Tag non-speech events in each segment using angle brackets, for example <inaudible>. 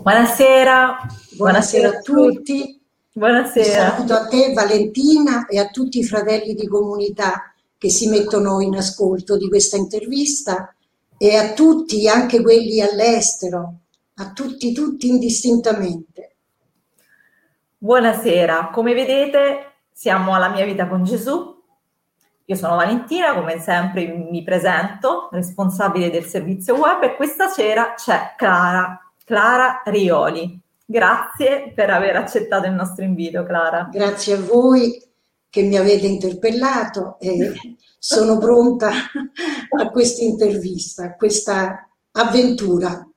Buonasera. Buonasera a tutti. Buonasera. Saluto a te Valentina e a tutti i fratelli di comunità che si mettono in ascolto di questa intervista e a tutti, anche quelli all'estero, a tutti, tutti indistintamente. Buonasera, come vedete siamo alla mia vita con Gesù. Io sono Valentina, come sempre mi presento, responsabile del servizio web e questa sera c'è Clara Clara Rioli. Grazie per aver accettato il nostro invito, Clara. Grazie a voi che mi avete interpellato e sono pronta a questa intervista, a questa avventura.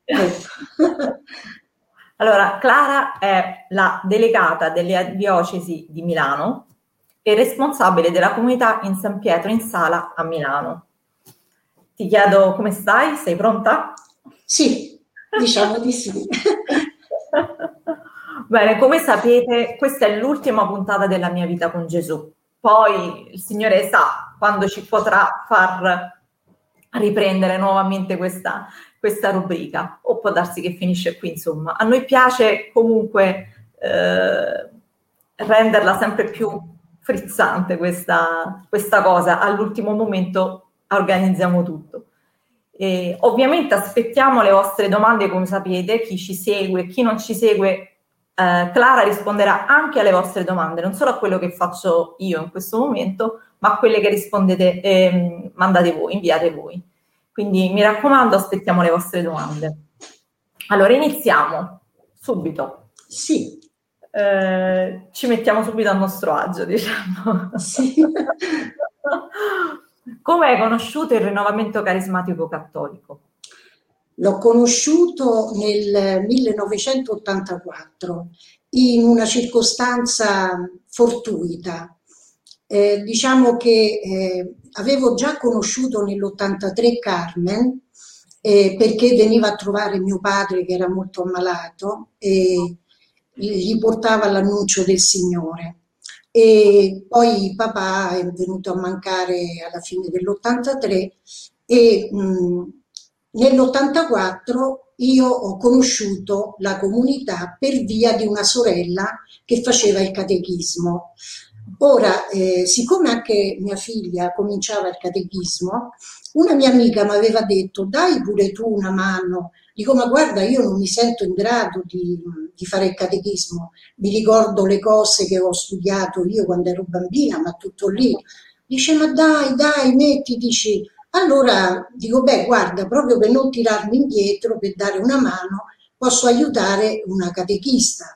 Allora, Clara è la delegata delle diocesi di Milano e responsabile della comunità in San Pietro in Sala a Milano. Ti chiedo come stai? Sei pronta? Sì, Diciamo di sì. <laughs> Bene, come sapete, questa è l'ultima puntata della mia vita con Gesù. Poi il Signore sa quando ci potrà far riprendere nuovamente questa, questa rubrica, o può darsi che finisce qui, insomma. A noi piace comunque eh, renderla sempre più frizzante questa, questa cosa. All'ultimo momento organizziamo tutto. Eh, ovviamente aspettiamo le vostre domande, come sapete, chi ci segue, chi non ci segue, eh, Clara risponderà anche alle vostre domande, non solo a quello che faccio io in questo momento, ma a quelle che rispondete, eh, mandate voi, inviate voi. Quindi mi raccomando, aspettiamo le vostre domande. Allora iniziamo subito. Sì. Eh, ci mettiamo subito a nostro agio, <laughs> diciamo. Sì. <laughs> Come hai conosciuto il rinnovamento carismatico cattolico? L'ho conosciuto nel 1984 in una circostanza fortuita. Eh, diciamo che eh, avevo già conosciuto nell'83 Carmen eh, perché veniva a trovare mio padre che era molto ammalato e gli portava l'annuncio del Signore e poi papà è venuto a mancare alla fine dell'83 e mh, nell'84 io ho conosciuto la comunità per via di una sorella che faceva il catechismo. Ora, eh, siccome anche mia figlia cominciava il catechismo, una mia amica mi aveva detto dai pure tu una mano Dico, ma guarda, io non mi sento in grado di, di, fare il catechismo, mi ricordo le cose che ho studiato io quando ero bambina, ma tutto lì. Dice, ma dai, dai, metti, dici. Allora dico, beh, guarda, proprio per non tirarmi indietro, per dare una mano, posso aiutare una catechista.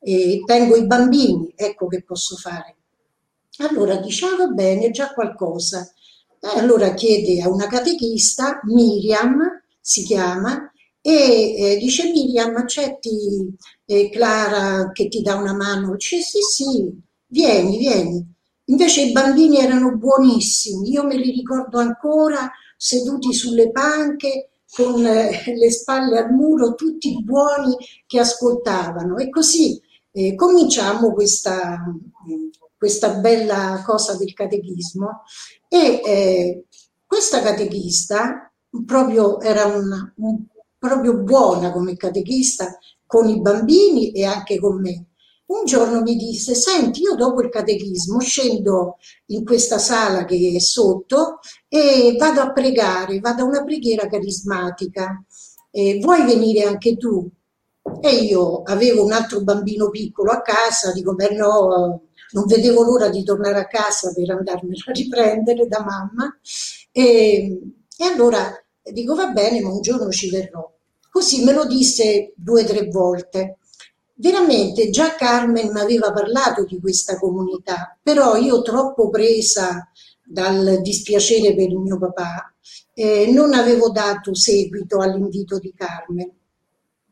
E tengo i bambini, ecco che posso fare. Allora dice, ah, va bene, già qualcosa. E allora chiede a una catechista, Miriam si chiama, e eh, dice Miriam, accetti eh, Clara che ti dà una mano? Dice sì, sì, vieni, vieni. Invece i bambini erano buonissimi, io me li ricordo ancora seduti sulle panche con eh, le spalle al muro, tutti buoni che ascoltavano. E così eh, cominciamo questa, questa bella cosa del catechismo e eh, questa catechista proprio era un, un proprio buona come catechista con i bambini e anche con me. Un giorno mi disse, senti, io dopo il catechismo scendo in questa sala che è sotto e vado a pregare, vado a una preghiera carismatica. Eh, vuoi venire anche tu? E io avevo un altro bambino piccolo a casa, dico, beh no, non vedevo l'ora di tornare a casa per andarmelo a riprendere da mamma. E, e allora dico va bene, ma un giorno ci verrò. Così me lo disse due o tre volte. Veramente già Carmen mi aveva parlato di questa comunità, però io troppo presa dal dispiacere per il mio papà, eh, non avevo dato seguito all'invito di Carmen.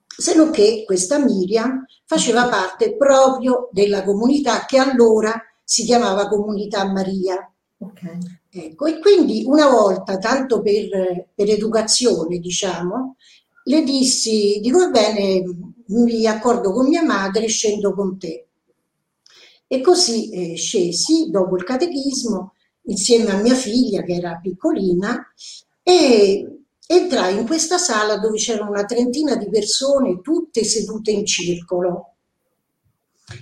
Se non che questa Miriam faceva parte proprio della comunità che allora si chiamava Comunità Maria. Okay. Ecco, e quindi una volta, tanto per, per educazione, diciamo, le dissi, dico bene, mi accordo con mia madre scendo con te. E così eh, scesi dopo il catechismo insieme a mia figlia che era piccolina e entrai in questa sala dove c'era una trentina di persone tutte sedute in circolo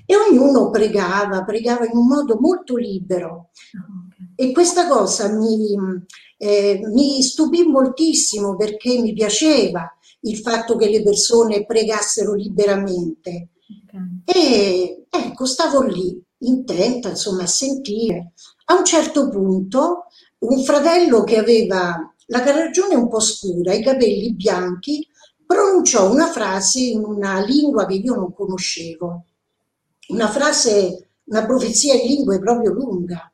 e ognuno pregava, pregava in un modo molto libero. E questa cosa mi, eh, mi stupì moltissimo perché mi piaceva il fatto che le persone pregassero liberamente. Okay. E ecco, stavo lì, intenta insomma a sentire. A un certo punto un fratello che aveva la carnagione un po' scura, i capelli bianchi, pronunciò una frase in una lingua che io non conoscevo una frase, una profezia in lingue proprio lunga.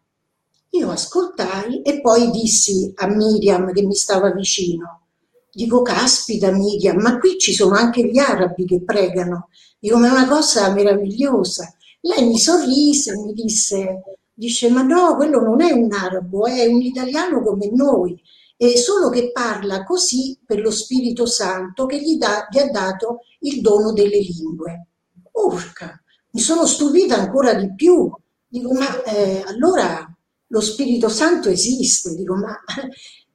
Io ascoltai e poi dissi a Miriam che mi stava vicino, dico caspita Miriam, ma qui ci sono anche gli arabi che pregano, dico ma è una cosa meravigliosa. Lei mi sorrise e mi disse, dice ma no, quello non è un arabo, è un italiano come noi, è solo che parla così per lo Spirito Santo che gli, da, gli ha dato il dono delle lingue. Urca! Mi sono stupita ancora di più. Dico, ma eh, allora lo Spirito Santo esiste? Dico, ma...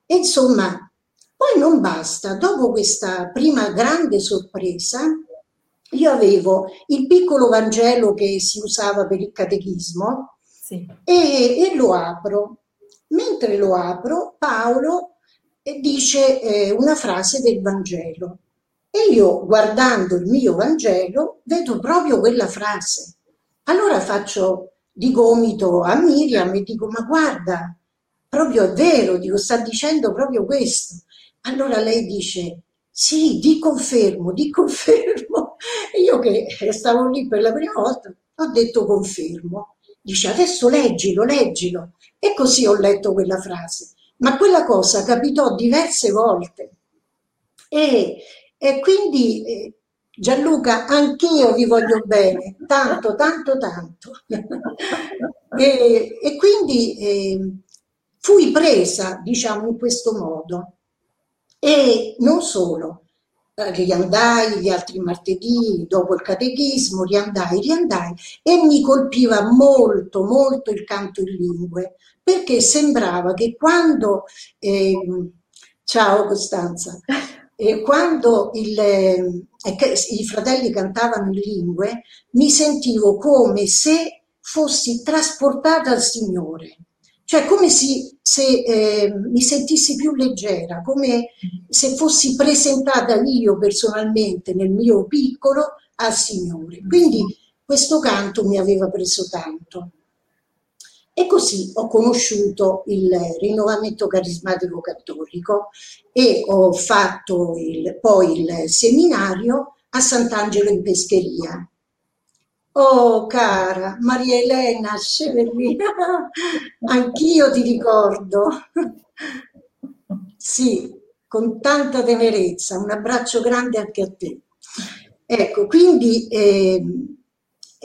E insomma, poi non basta. Dopo questa prima grande sorpresa, io avevo il piccolo Vangelo che si usava per il catechismo sì. e, e, lo apro. Mentre lo apro, Paolo eh, dice eh, una frase del Vangelo. E io guardando il mio Vangelo vedo proprio quella frase. Allora faccio di gomito a Miriam e dico ma guarda, proprio è vero, dico sta dicendo proprio questo. Allora lei dice sì, di confermo, di confermo. E io che stavo lì per la prima volta ho detto confermo. Dice adesso leggilo, leggilo. E così ho letto quella frase. Ma quella cosa capitò diverse volte. E e quindi eh, Gianluca, anch'io vi voglio bene, tanto, tanto, tanto. <laughs> e, e, quindi eh, fui presa, diciamo, in questo modo. E non solo, eh, riandai gli altri martedì, dopo il catechismo, riandai, riandai e mi colpiva molto, molto il canto in lingue, perché sembrava che quando... Eh, ciao Costanza. E quando il, eh, i fratelli cantavano in lingue, mi sentivo come se fossi trasportata al Signore, cioè come si, se eh, mi sentissi più leggera, come se fossi presentata io personalmente nel mio piccolo al Signore. Quindi questo canto mi aveva preso tanto. E così ho conosciuto il rinnovamento carismatico cattolico e ho fatto il, poi il seminario a Sant'Angelo in Pescheria. Oh cara Maria Elena Sceverina, <laughs> anch'io ti ricordo. sì, con tanta tenerezza, un abbraccio grande anche a te. Ecco, quindi eh,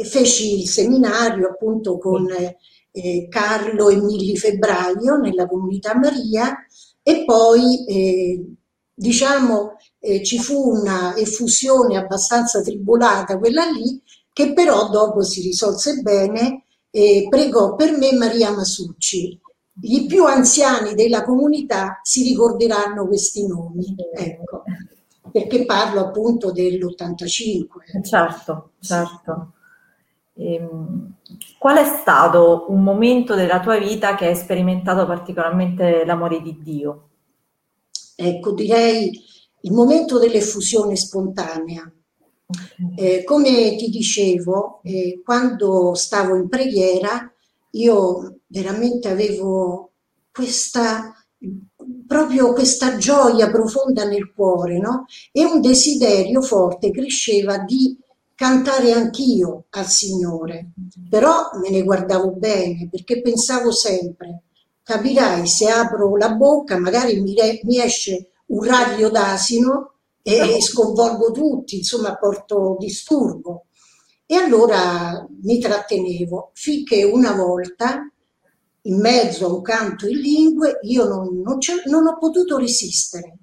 feci il seminario appunto con eh, Carlo e Milli Febbraio nella comunità Maria e poi eh, diciamo eh, ci fu una effusione abbastanza tribolata quella lì che però dopo si risolse bene e pregò per me Maria Masucci. I più anziani della comunità si ricorderanno questi nomi, ecco, perché parlo appunto dell'85. Certo, certo. Ehm, qual è stato un momento della tua vita che hai sperimentato particolarmente l'amore di Dio? Ecco, direi il momento dell'effusione spontanea. Okay. Eh, come ti dicevo, eh, quando stavo in preghiera, io veramente avevo questa proprio questa gioia profonda nel cuore, no? E un desiderio forte cresceva di cantare anch'io al Signore, però me ne guardavo bene perché pensavo sempre, capirai se apro la bocca magari mi, re, mi esce un raglio d'asino e, sconvolgo tutti, insomma porto disturbo. E allora mi trattenevo finché una volta, in mezzo a un canto in lingue, io non, non, non ho potuto resistere.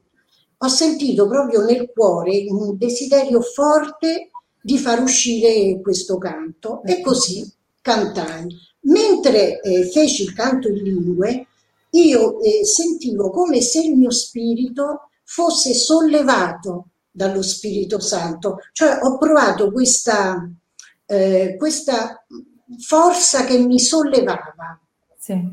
Ho sentito proprio nel cuore un desiderio forte di far uscire questo canto e così cantai. mentre eh, feci il canto in lingue, io eh, sentivo come se il mio spirito fosse sollevato dallo Spirito Santo, cioè ho provato questa, eh, questa forza che mi sollevava. Sì.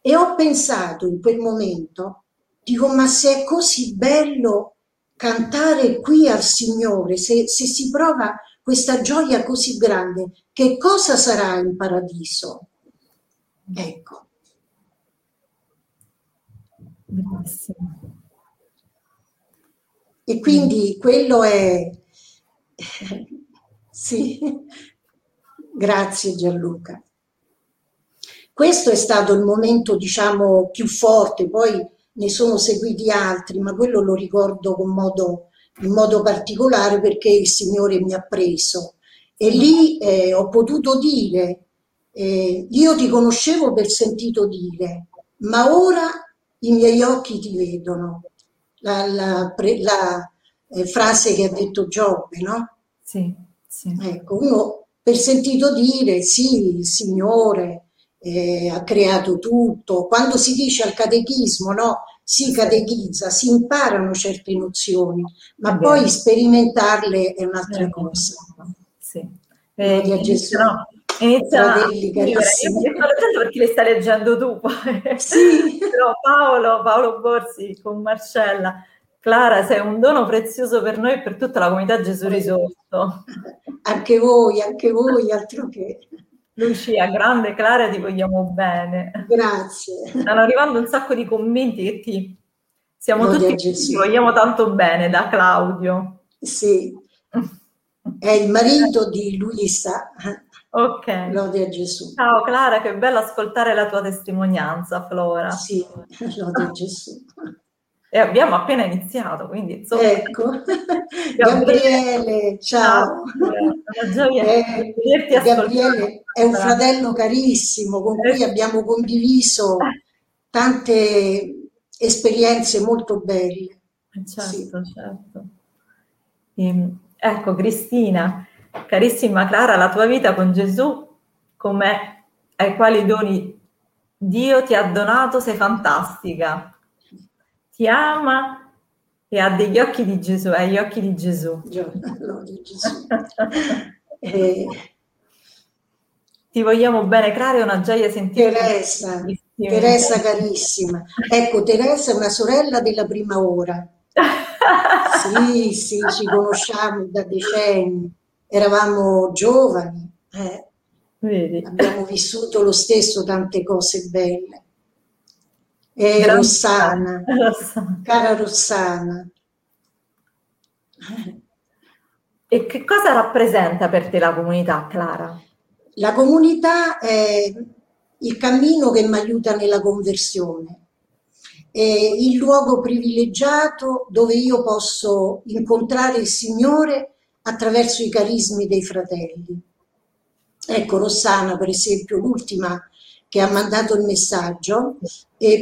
E ho pensato in quel momento, dico, ma se è così bello cantare qui al Signore, se, se si prova questa gioia così grande, che cosa sarà in paradiso? Ecco. E quindi quello è... <laughs> sì, grazie Gianluca. Questo è stato il momento, diciamo, più forte, poi ne sono seguiti altri, ma quello lo ricordo modo, in modo particolare perché il Signore mi ha preso. E lì eh, ho potuto dire, eh, io ti conoscevo per sentito dire, ma ora i miei occhi ti vedono la, la, la eh, frase che ha detto Giobbe, no? Sì, sì. Ecco, uno per sentito dire, sì, il Signore eh, ha creato tutto. Quando si dice al catechismo, no? Si catechizza, si imparano certe nozioni, ma poi sperimentarle è un'altra cosa. Sì. Eh. No. Inizia a scrivere, io perché le stai leggendo tu poi. Sì. <laughs> Però Paolo, Paolo Borsi con Marcella, Clara, sei un dono prezioso per noi e per tutta la comunità Gesù Risorto. Anche voi, anche voi, altro che. Lucia, grande Clara, ti vogliamo bene. Grazie. Stanno arrivando un sacco di commenti che ti... Siamo Gloria tutti ti vogliamo tanto bene, da Claudio. Sì, è il marito di Luisa. Ok. Lode a Gesù. Ciao Clara, che bello ascoltare la tua testimonianza, Flora. Sì, lode a Gesù. E abbiamo appena iniziato, quindi insomma... Ecco, Gabriele, ciao. ciao. Eh, Gabriele è un fratello carissimo con cui abbiamo condiviso tante esperienze molto belle. Certo, sì. certo. Ehm, ecco, Cristina, Carissima Clara, la tua vita con Gesù, com'è? Ai quali doni Dio ti ha donato, sei fantastica. Ti ama e ha degli occhi di Gesù, hai gli occhi di Gesù. Di Gesù. eh, ti vogliamo bene, Clara, è una gioia sentire. Teresa, Teresa carissima. Ecco, Teresa è una sorella della prima ora. <laughs> sì, sì, ci conosciamo da decenni eravamo giovani, eh. abbiamo vissuto lo stesso tante cose belle. E Gran Rossana, Rossana, cara Rossana. E che cosa rappresenta per te la comunità, Clara? La comunità è il cammino che mi aiuta nella conversione, è il luogo privilegiato dove io posso incontrare il Signore attraverso i carismi dei fratelli. Ecco, Rossana, per esempio, l'ultima che ha mandato il messaggio,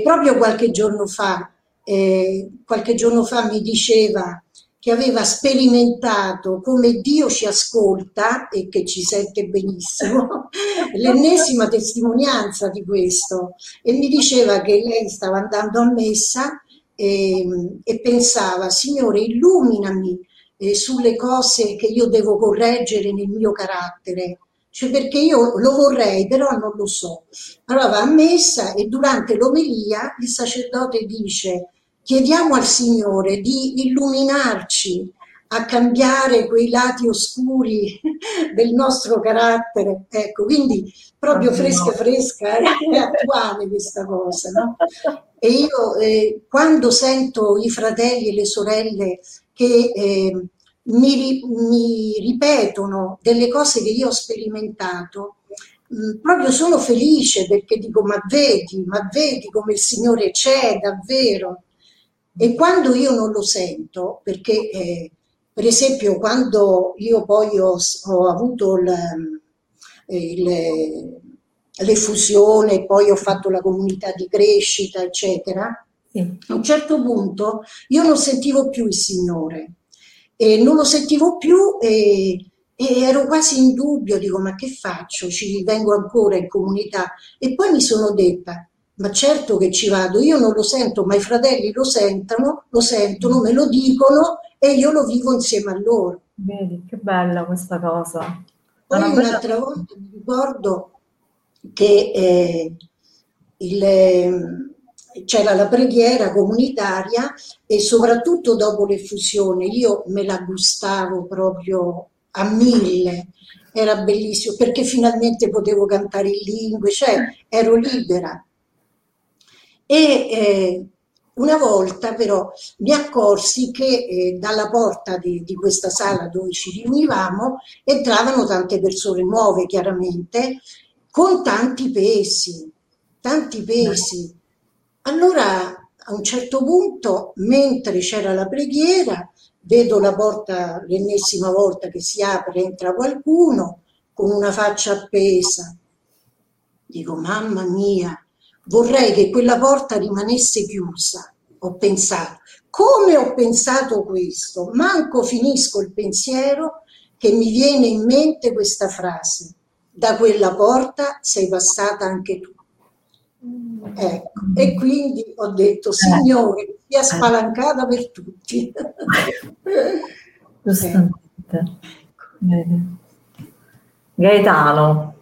proprio qualche giorno fa, eh, qualche giorno fa mi diceva che aveva sperimentato come Dio ci ascolta e che ci sente benissimo, <laughs> l'ennesima testimonianza di questo. E mi diceva che lei stava andando a messa e, e pensava, Signore, illuminami eh, sulle cose che io devo correggere nel mio carattere. Cioè perché io lo vorrei, però non lo so. Allora va a messa e durante l'omelia il sacerdote dice chiediamo al Signore di illuminarci a cambiare quei lati oscuri <laughs> del nostro carattere. Ecco, quindi proprio ah, fresca fresca <laughs> è attuale questa cosa, no? E io eh, quando sento i fratelli e le sorelle che eh, mi, mi, ripetono delle cose che io ho sperimentato, mh, mm, proprio sono felice perché dico ma vedi, ma vedi come il Signore c'è davvero. E quando io non lo sento, perché eh, per esempio quando io poi ho, ho avuto il, il, l'effusione, poi ho fatto la comunità di crescita, eccetera, a un certo punto io non sentivo più il Signore. E non lo sentivo più e, e ero quasi in dubbio, dico ma che faccio? Ci vengo ancora in comunità? E poi mi sono detta ma certo che ci vado, io non lo sento, ma i fratelli lo sentono, lo sentono, me lo dicono e io lo vivo insieme a loro. Vedi, che bella questa cosa. Poi un'altra volta mi ricordo che eh, il, ehm, c'era la preghiera comunitaria e soprattutto dopo l'effusione io me la gustavo proprio a mille, era bellissimo perché finalmente potevo cantare in lingue, cioè ero libera. E eh, una volta però mi accorsi che eh, dalla porta di, di, questa sala dove ci riunivamo entravano tante persone nuove, chiaramente, con tanti pesi, tanti pesi. Allora a un certo punto, mentre c'era la preghiera, vedo la porta l'ennesima volta che si apre, entra qualcuno con una faccia appesa. Dico, mamma mia, vorrei che quella porta rimanesse chiusa. Ho pensato, come ho pensato questo? Manco finisco il pensiero che mi viene in mente questa frase. Da quella porta sei passata anche tu. Ecco. E quindi ho detto, eh. Signore, sia eh. spalancata per tutti. <laughs> Giustamente. Gaetano,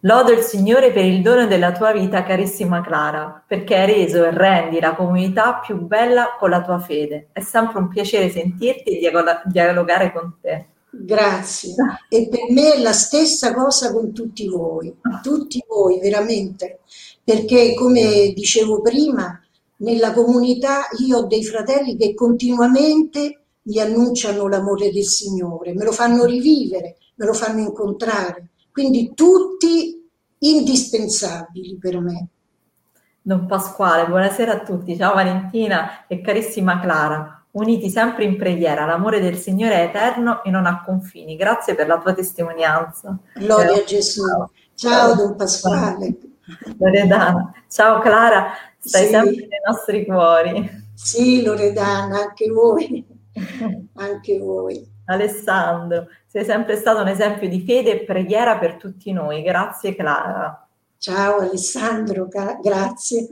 lodo il Signore per il dono della tua vita, carissima Clara, perché hai reso e rendi la comunità più bella con la tua fede. È sempre un piacere sentirti e dialogare con te. Grazie. E per me è la stessa cosa con tutti voi, tutti voi veramente, perché come dicevo prima, nella comunità io ho dei fratelli che continuamente mi annunciano l'amore del Signore, me lo fanno rivivere, me lo fanno incontrare, quindi tutti indispensabili per me. Don Pasquale, buonasera a tutti, ciao Valentina e carissima Clara uniti sempre in preghiera, l'amore del Signore è eterno e non ha confini. Grazie per la tua testimonianza. Gloria a Gesù. Ciao, Don Pasquale. Loredana. Ciao Clara, stai sì. sempre nei nostri cuori. Sì, Loredana, anche voi. <laughs> anche voi. Alessandro, sei sempre stato un esempio di fede e preghiera per tutti noi. Grazie Clara. Ciao Alessandro, grazie.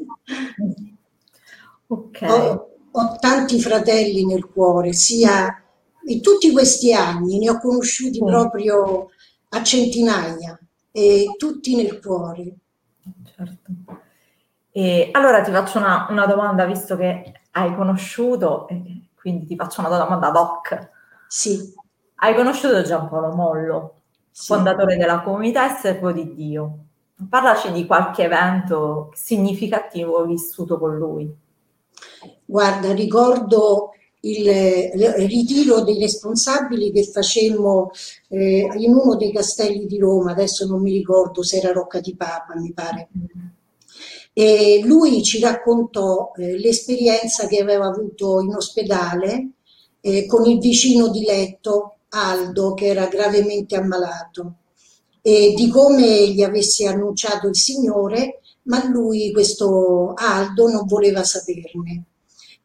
Ok. Oh, ho tanti fratelli nel cuore, sia in tutti questi anni ne ho conosciuti proprio a centinaia e tutti nel cuore. Certo. E allora ti faccio una, una domanda, visto che hai conosciuto, quindi ti faccio una domanda doc. Sì. Hai conosciuto Giampaolo Mollo, sì. fondatore della comunità e servo di Dio. Parlaci di qualche evento significativo vissuto con lui. Guarda, ricordo il, il ritiro dei responsabili che facemmo eh, in uno dei castelli di Roma, adesso non mi ricordo se era Rocca di Papa, mi pare. E lui ci raccontò eh, l'esperienza che aveva avuto in ospedale eh, con il vicino di letto Aldo, che era gravemente ammalato, e di come gli avesse annunciato il Signore, ma lui, questo Aldo, non voleva saperne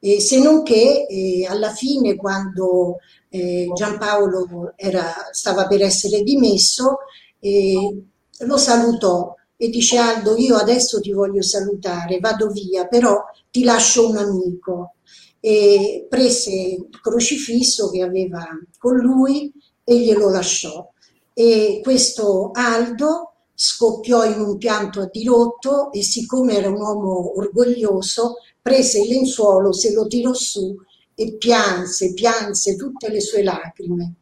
eh, se non che eh, alla fine quando eh, Giampaolo era, stava per essere dimesso, lo salutò e dice Aldo io adesso ti voglio salutare, vado via, però ti lascio un amico. E prese il crocifisso che aveva con lui e glielo lasciò. E questo Aldo scoppiò in un pianto a dirotto e siccome era un uomo orgoglioso prese il lenzuolo, se lo tirò su e pianse, pianse tutte le sue lacrime.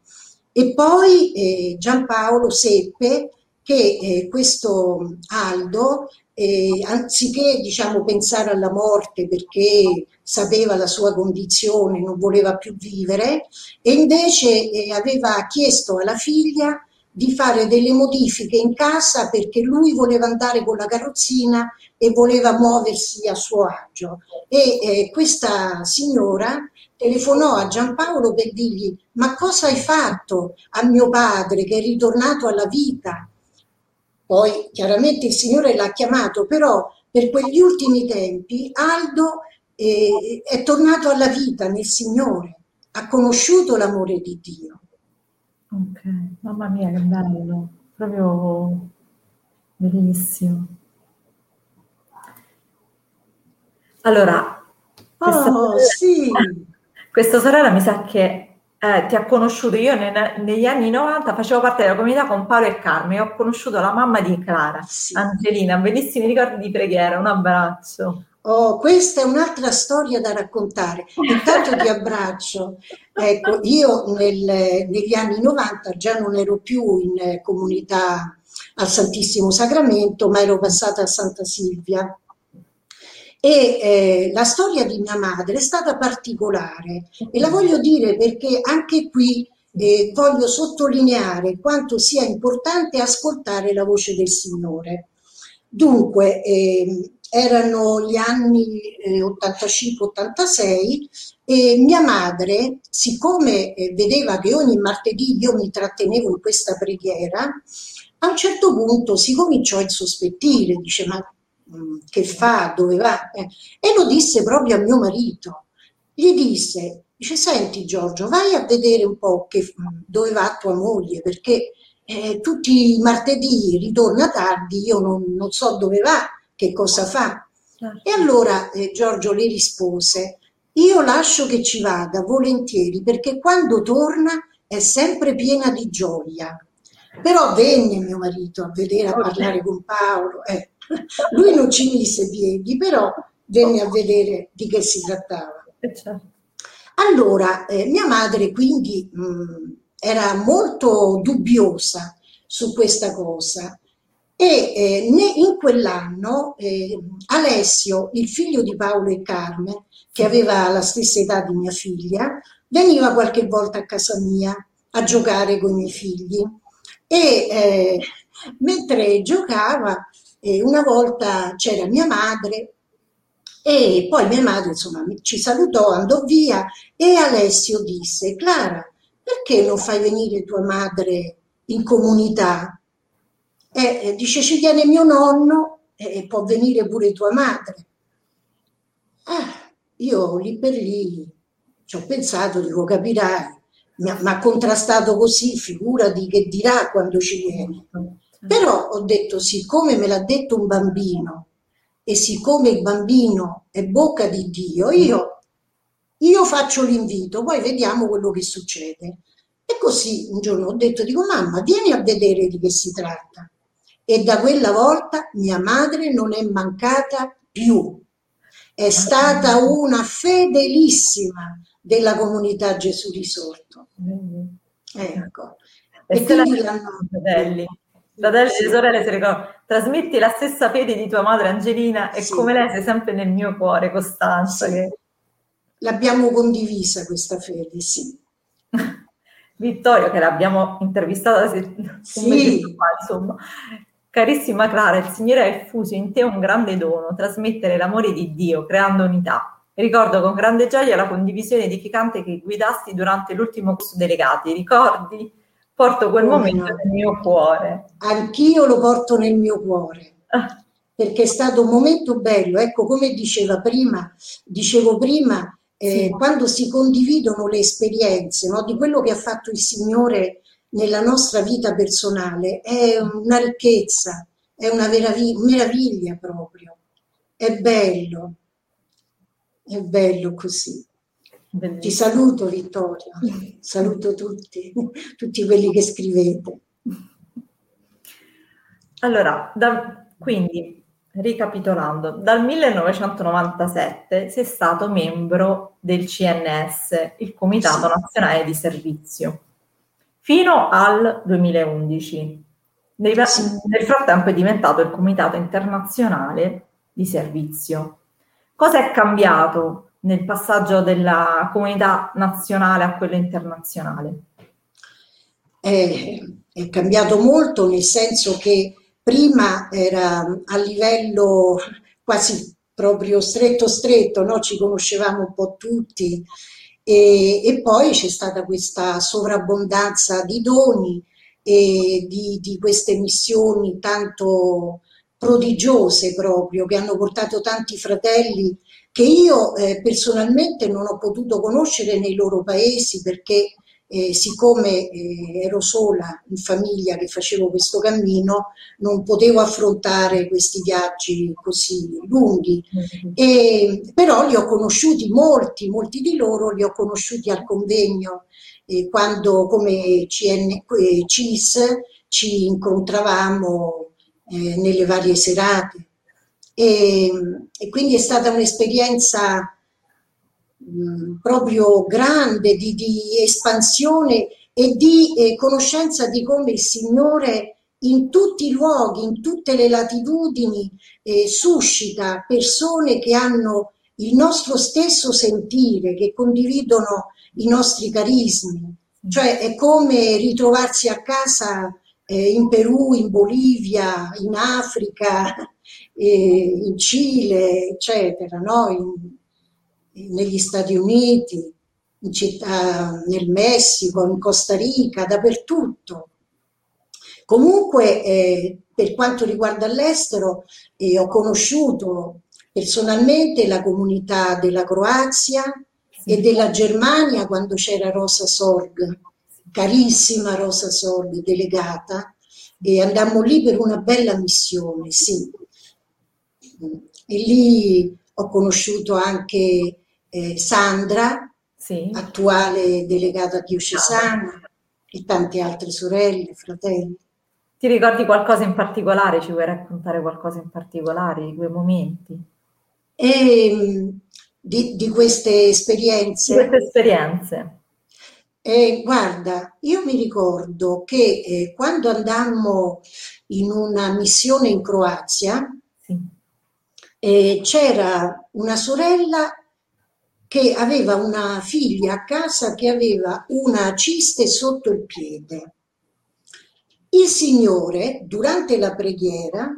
E poi eh, Giampaolo seppe che eh, questo Aldo, eh, anziché diciamo, pensare alla morte perché sapeva la sua condizione, non voleva più vivere, e invece eh, aveva chiesto alla figlia di fare delle modifiche in casa perché lui voleva andare con la carrozzina e voleva muoversi a suo agio. E eh, questa signora telefonò a Giampaolo per dirgli ma cosa hai fatto a mio padre che è ritornato alla vita? Poi chiaramente il Signore l'ha chiamato, però per quegli ultimi tempi Aldo eh, è tornato alla vita nel Signore, ha conosciuto l'amore di Dio. Ok, mamma mia che bello, proprio bellissimo. Allora, questa, Oh, sì, <laughs> questa sorella mi sa che eh, ti ha conosciuto, io ne- negli anni 90 facevo parte della comunità con Paolo e Carmen e ho conosciuto la mamma di Clara, sì. Angelina, bellissimi ricordi di preghiera, un abbraccio. Oh, questa è un'altra storia da raccontare. Intanto ti <laughs> abbraccio. Ecco, io nel- negli anni 90 già non ero più in comunità al Santissimo Sacramento, ma ero passata a Santa Silvia. E eh, la storia di mia madre è stata particolare e la voglio dire perché anche qui eh, voglio sottolineare quanto sia importante ascoltare la voce del Signore. Dunque, ehm, erano gli anni eh, 85-86 e mia madre, siccome eh, vedeva che ogni martedì io mi trattenevo in questa preghiera, a un certo punto si cominciò a insospettire, dice ma che fa, dove va? Eh, e lo disse proprio a mio marito. Gli disse, dice, senti Giorgio, vai a vedere un po' che, dove va tua moglie, perché eh, tutti i martedì ritorna tardi, io non, non so dove va, che cosa fa. Certo. E allora eh, Giorgio le rispose, io lascio che ci vada volentieri, perché quando torna è sempre piena di gioia. Però venne mio marito a vedere, a parlare con Paolo. eh. Lui non ci mise piedi, però venne a vedere di che si trattava. Eh, certo. Allora, eh, mia madre quindi mh, era molto dubbiosa su questa cosa e eh, ne- in quell'anno eh, Alessio, il figlio di Paolo e Carmen, che aveva la stessa età di mia figlia, veniva qualche volta a casa mia a giocare con i miei figli e eh, mentre giocava eh, una volta c'era mia madre e poi mia madre insomma ci salutò, andò via e Alessio disse Clara, perché non fai venire tua madre in comunità? E dice ci viene mio nonno e può venire pure tua madre. Ah, io lì per lì ci ho pensato, dico capirai, mi ha contrastato così, figurati che dirà quando ci viene. Però ho detto, siccome me l'ha detto un bambino e siccome il bambino è bocca di Dio, io, io faccio l'invito, poi vediamo quello che succede. E così un giorno ho detto, dico mamma, vieni a vedere di che si tratta. E da quella volta mia madre non è mancata più. È stata una fedelissima della comunità Gesù risorto. Ecco. E E quindi l'hanno... fratelli, fratelli e sorelle si ricordano, trasmetti la stessa fede di tua madre Angelina e Sì. come lei sei sempre nel mio cuore, Costanza. Sì. che- L'abbiamo condivisa questa fede, sì. <laughs> Vittorio, che l'abbiamo intervistata se- Sì. fa, insomma. Carissima Clara, il Signore ha effuso in te un grande dono, trasmettere l'amore di Dio, creando unità. Ricordo con grande gioia la condivisione edificante che guidasti durante l'ultimo corso delegati. Ricordi? Porto quel momento nel mio cuore. Anch'io lo porto nel mio cuore. Ah, perché è stato un momento bello, ecco come diceva prima, dicevo prima, eh, Sì. quando si condividono le esperienze no, di quello che ha fatto il Signore nella nostra vita personale, è una ricchezza, è una veravi- meraviglia proprio, è bello, è bello così. Ti bellissimo. saluto Vittorio, <laughs> saluto tutti, tutti quelli che scrivete. Allora, da- quindi, ricapitolando, dal 1997 sei stato membro del CNS, il Comitato Sì. Nazionale di Servizio, fino al 2011. Nei- Sì. Nel frattempo è diventato il Comitato Internazionale di Servizio. Cosa è cambiato nel passaggio della comunità nazionale a quella internazionale? è, è cambiato molto nel senso che prima era a livello quasi proprio stretto stretto, no? ci conoscevamo un po' tutti e, e poi c'è stata questa sovrabbondanza di doni e di, di queste missioni tanto prodigiose proprio che hanno portato tanti fratelli che io eh, personalmente non ho potuto conoscere nei loro paesi perché eh, siccome eh, ero sola in famiglia che facevo questo cammino, non potevo affrontare questi viaggi così lunghi. Mm-hmm. E, però li ho conosciuti molti, molti di loro li ho conosciuti al convegno eh, quando come CN, eh, CIS ci incontravamo eh, nelle varie serate. E, e, quindi è stata un'esperienza mh, proprio grande di, di, espansione e di eh, conoscenza di come il Signore in tutti i luoghi, in tutte le latitudini, eh, suscita persone che hanno il nostro stesso sentire, che condividono i nostri carismi. Cioè è come ritrovarsi a casa eh, in Perù, in Bolivia, in Africa, eh, in Cile, eccetera, no? in, negli Stati Uniti, città, nel Messico, in Costa Rica, dappertutto. Comunque, eh, per quanto riguarda l'estero, eh, ho conosciuto personalmente la comunità della Croazia e della Germania quando c'era Rosa Sorg, carissima Rosa Sorg, delegata, e andammo lì per una bella missione, sì. E lì ho conosciuto anche eh, Sandra, sì. attuale delegata diocesana, e tante altre sorelle, fratelli. Ti ricordi qualcosa in particolare? Ci vuoi raccontare qualcosa in particolare di quei momenti? E, ehm, di, di, queste esperienze. Di queste esperienze. Eh, guarda, io mi ricordo che eh, quando andammo in una missione in Croazia. Eh, c'era una sorella che aveva una figlia a casa che aveva una ciste sotto il piede. Il Signore, durante la preghiera,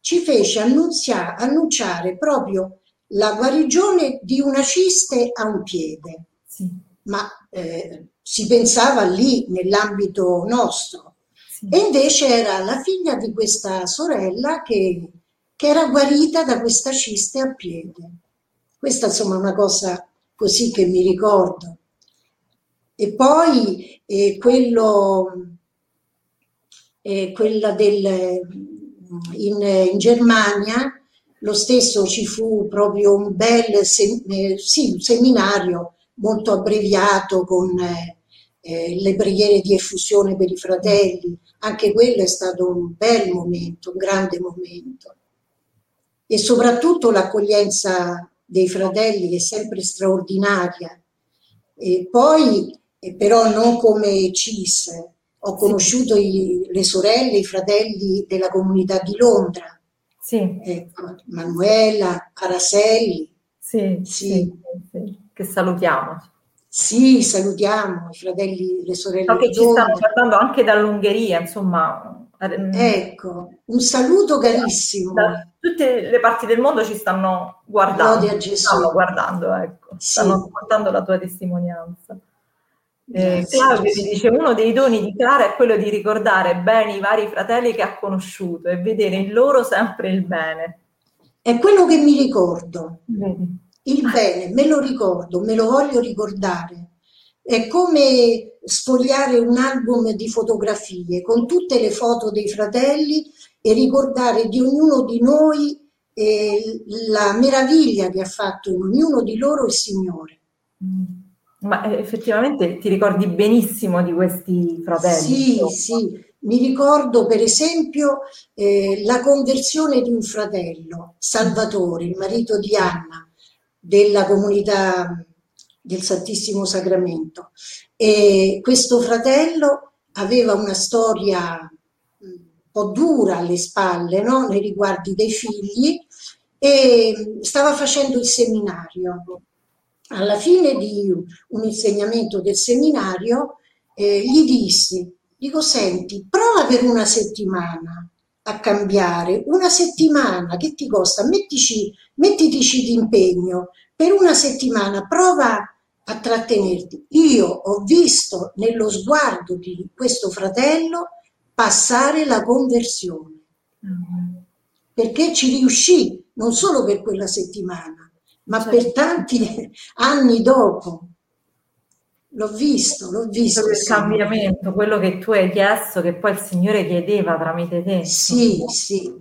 ci fece annunciare proprio la guarigione di una ciste a un piede. Sì ma eh, si pensava lì nell'ambito nostro. Sì. E invece era la figlia di questa sorella che, che era guarita da questa ciste a piede. Questa insomma è una cosa così che mi ricordo. E poi eh, quello, eh, quella del, in, in, Germania, lo stesso ci fu proprio un bel se, eh, sì, un seminario molto abbreviato con eh, eh, le preghiere di effusione per i fratelli, anche quello è stato un bel momento, un grande momento. E soprattutto l'accoglienza dei fratelli è sempre straordinaria. E poi, eh, però non come CIS, ho conosciuto i, le sorelle, i fratelli della comunità di Londra. Sì. Ecco, Manuela, Caraselli. Sì, sì. che salutiamo. Sì, salutiamo i fratelli, le sorelle. So che ci stanno guardando anche dall'Ungheria, insomma. Ecco, un saluto carissimo. Da tutte le parti del mondo ci stanno guardando. Lode a Gesù. Stanno guardando, ecco. Sì. Stanno ascoltando la tua testimonianza. Eh, Claudio ti dice uno dei doni di Clara è quello di ricordare bene i vari fratelli che ha conosciuto e vedere in loro sempre il bene. È quello che mi ricordo. Il bene, me lo ricordo, me lo voglio ricordare. È come sfogliare un album di fotografie con tutte le foto dei fratelli e ricordare di ognuno di noi eh, la meraviglia che ha fatto in ognuno di loro il Signore. Mm. Ma eh, effettivamente ti ricordi benissimo di questi fratelli? Sì, insomma. sì. Mi ricordo per esempio eh, la conversione di un fratello, Salvatore, il marito di Anna, della comunità del Santissimo Sacramento. E questo fratello aveva una storia po' dura alle spalle no? nei riguardi dei figli e stava facendo il seminario. Alla fine di un insegnamento del seminario eh, gli dissi, dico senti, prova per una settimana a cambiare, una settimana che ti costa, mettici, mettitici d'impegno, per una settimana prova a trattenerti. Io ho visto nello sguardo di questo fratello passare la conversione, mm-hmm. perché ci riuscì non solo per quella settimana, ma certo. per tanti <laughs> anni dopo. L'ho visto, l'ho visto. Il cambiamento, quello che tu hai chiesto, che poi il Signore chiedeva tramite te. Sì, sì.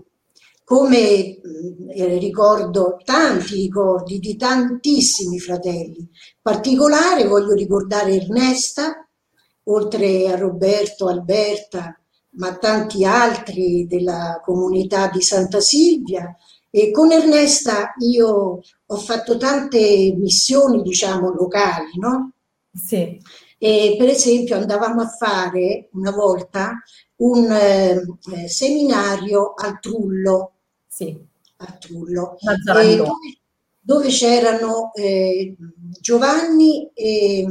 Come eh, ricordo tanti ricordi di tantissimi fratelli. In particolare voglio ricordare Ernesta, oltre a Roberto, Alberta, ma tanti altri della comunità di Santa Silvia. E con Ernesta io ho fatto tante missioni, diciamo, locali, no? Sì. E per esempio andavamo a fare una volta un eh, seminario al Trullo. Sì. Al Trullo. Dove, dove, c'erano eh, Giovanni e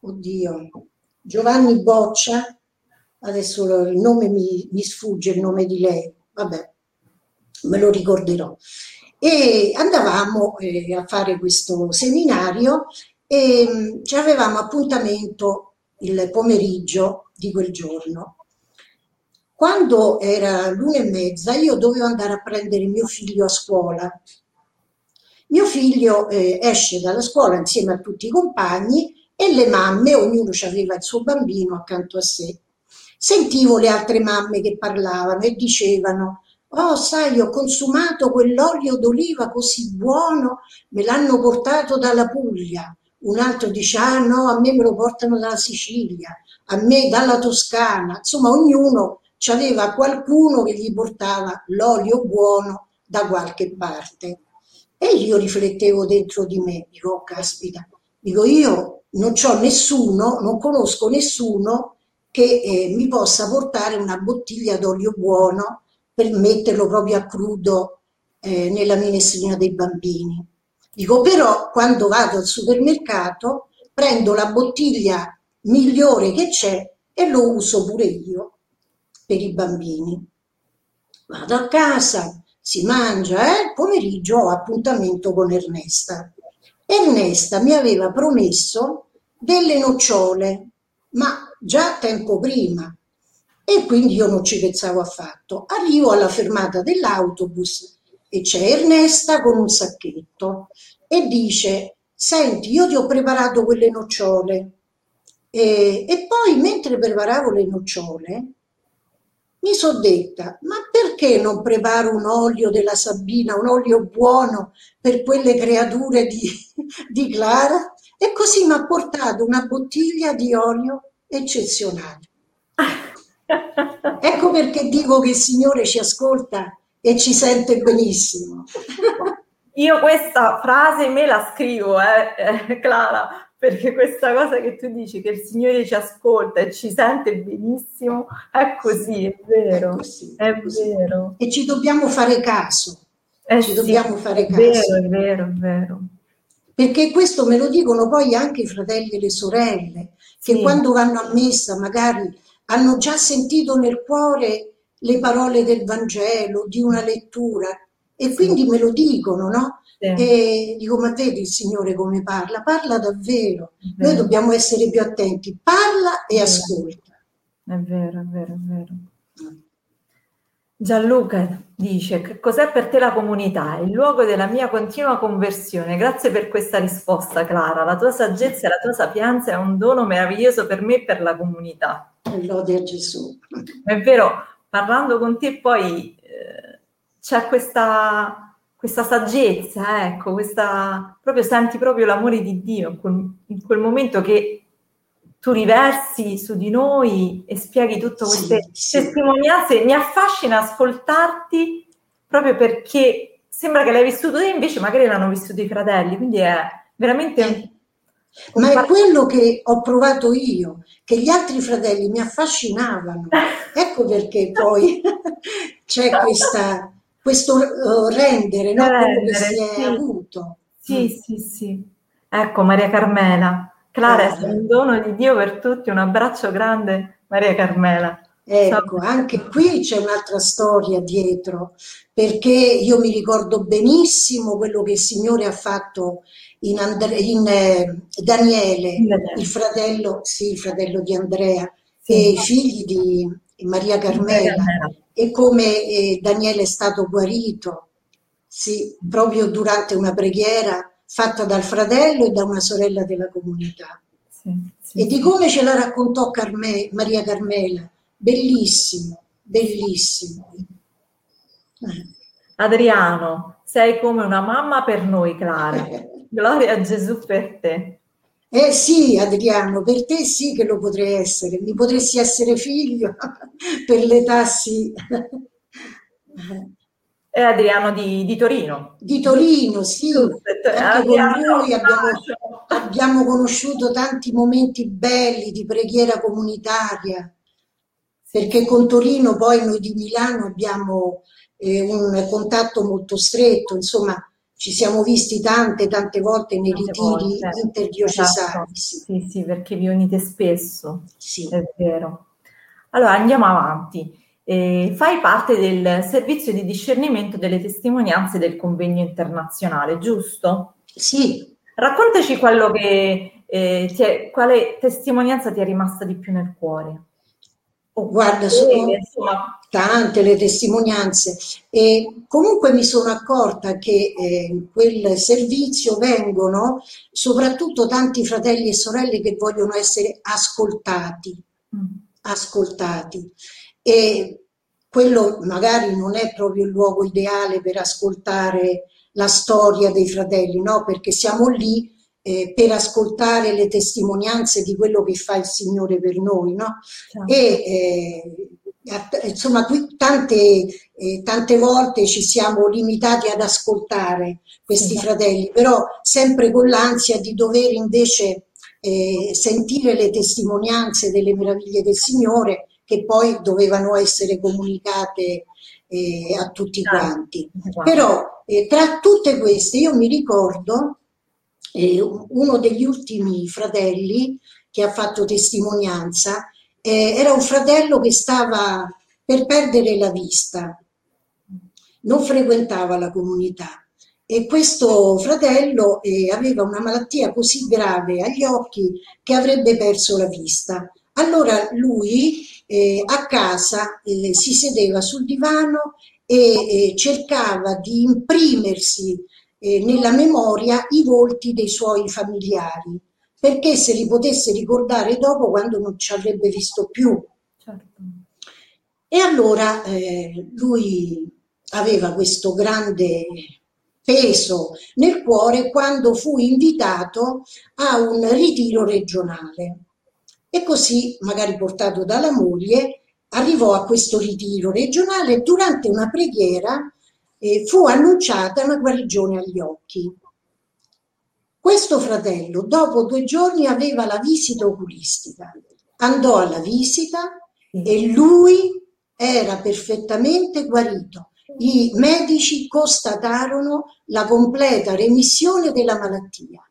oddio, Giovanni Boccia, adesso il nome mi, mi sfugge, il nome di lei, vabbè, me lo ricorderò. E andavamo eh, a fare questo seminario e mh, ci avevamo appuntamento il pomeriggio di quel giorno. Quando era l'una e mezza io dovevo andare a prendere mio figlio a scuola. Mio figlio eh, esce dalla scuola insieme a tutti i compagni e le mamme, ognuno aveva il suo bambino accanto a sé. Sentivo le altre mamme che parlavano e dicevano Oh, sai, ho consumato quell'olio d'oliva così buono, me l'hanno portato dalla Puglia. Un altro dice, ah no, a me me lo portano dalla Sicilia, a me dalla Toscana. Insomma, ognuno aveva qualcuno che gli portava l'olio buono da qualche parte. E io riflettevo dentro di me, dico, oh, caspita, dico io non ho nessuno, non conosco nessuno che eh, mi possa portare una bottiglia d'olio buono per metterlo proprio a crudo eh, nella minestrina dei bambini. Dico però quando vado al supermercato prendo la bottiglia migliore che c'è e lo uso pure io per i bambini. Vado a casa, si mangia, eh? pomeriggio ho appuntamento con Ernesta. Ernesta mi aveva promesso delle nocciole, ma già tempo prima. E quindi io non ci pensavo affatto. Arrivo alla fermata dell'autobus e c'è Ernesta con un sacchetto e dice, senti, io ti ho preparato quelle nocciole. E, e poi mentre preparavo le nocciole mi sono detta, ma perché non preparo un olio della Sabina, un olio buono per quelle creature di, <laughs> di Clara? E così mi ha portato una bottiglia di olio eccezionale. ecco perché dico che il Signore ci ascolta e ci sente benissimo. Io questa frase me la scrivo, eh, Clara, perché questa cosa che tu dici, che il Signore ci ascolta e ci sente benissimo, è così, è vero, è, così, è così. vero. E ci dobbiamo fare caso. Eh ci sì, dobbiamo fare caso. È vero, è vero, è vero. Perché questo me lo dicono poi anche i fratelli e le sorelle, che sì. quando vanno a messa magari hanno già sentito nel cuore le parole del Vangelo, di una lettura, e quindi me lo dicono, no? E dico, ma vedi il Signore come parla? Parla davvero. Noi dobbiamo essere più attenti. Parla e ascolta. È vero, è vero, è vero. Gianluca dice, che cos'è per te la comunità? Il luogo della mia continua conversione. Grazie per questa risposta, Clara. La tua saggezza e la tua sapienza è un dono meraviglioso per me e per la comunità. Lode a Gesù. È vero, parlando con te poi eh, c'è questa questa saggezza, ecco, questa, proprio senti proprio l'amore di Dio in quel, in quel, momento che tu riversi su di noi e spieghi tutte queste sì, testimonianze. Sì. Mi affascina ascoltarti proprio perché sembra che l'hai vissuto te, invece magari l'hanno vissuto i fratelli, quindi è veramente... Un, un Ma è quello che ho provato io, che gli altri fratelli mi affascinavano. <laughs> ecco perché poi <laughs> c'è questa questo uh, rendere, no? quello che si sì. è avuto. Sì, mm. sì, sì. Ecco Maria Carmela. Clara, è un dono di Dio per tutti, un abbraccio grande Maria Carmela. Ecco, anche qui c'è un'altra storia dietro, perché io mi ricordo benissimo quello che il Signore ha fatto in, Andre- in eh, Daniele, il fratello, sì, il fratello di Andrea, sì. e i figli di Maria Carmela. Carmela e come eh, Daniele è stato guarito, sì, proprio durante una preghiera fatta dal fratello e da una sorella della comunità. sì, sì, e di come ce la raccontò Carme, Maria Carmela. Bellissimo, bellissimo. Adriano, sei come una mamma per noi, Clara. <laughs> Gloria a Gesù per te. Eh sì, Adriano, per te sì che lo potrei essere, mi potresti essere figlio, <laughs> per l'età sì. <laughs> È Adriano di, di, Torino. Di Torino, sì. Lui abbiamo, abbiamo, conosciuto tanti momenti belli di preghiera comunitaria, perché con Torino poi noi di Milano abbiamo eh, un contatto molto stretto, insomma ci siamo visti tante, tante volte nei tante ritiri volte. interdiocesani. Esatto. Sì. sì, perché vi unite spesso, sì. è vero. Allora andiamo avanti. Eh, fai parte del servizio di discernimento delle testimonianze del convegno internazionale, giusto? Sì. Raccontaci quello che, eh, è, quale testimonianza ti è rimasta di più nel cuore. Oh, guarda, sono insomma... tante le testimonianze e comunque mi sono accorta che eh, in quel servizio vengono soprattutto tanti fratelli e sorelle che vogliono essere ascoltati, mm. ascoltati. E quello magari non è proprio il luogo ideale per ascoltare la storia dei fratelli, no? Perché siamo lì eh, per ascoltare le testimonianze di quello che fa il Signore per noi, no? Certo. E eh, insomma, qui tante, eh, tante volte ci siamo limitati ad ascoltare questi sì. fratelli, però sempre con l'ansia di dover invece eh, sentire le testimonianze delle meraviglie del Signore che poi dovevano essere comunicate eh, a tutti certo. quanti. Però eh, tra tutte queste io mi ricordo eh, uno degli ultimi fratelli che ha fatto testimonianza eh, era un fratello che stava per perdere la vista, non frequentava la comunità e questo fratello eh, aveva una malattia così grave agli occhi che avrebbe perso la vista. Allora lui eh, a casa eh, si sedeva sul divano e eh, cercava di imprimersi eh, nella memoria i volti dei suoi familiari, perché se li potesse ricordare dopo quando non ci avrebbe visto più. Certo. E allora eh, lui aveva questo grande peso nel cuore quando fu invitato a un ritiro regionale. E così, magari portato dalla moglie, arrivò a questo ritiro regionale e durante una preghiera eh, fu annunciata una guarigione agli occhi. Questo fratello, dopo due giorni, aveva la visita oculistica. Andò alla visita e lui era perfettamente guarito. I medici constatarono la completa remissione della malattia.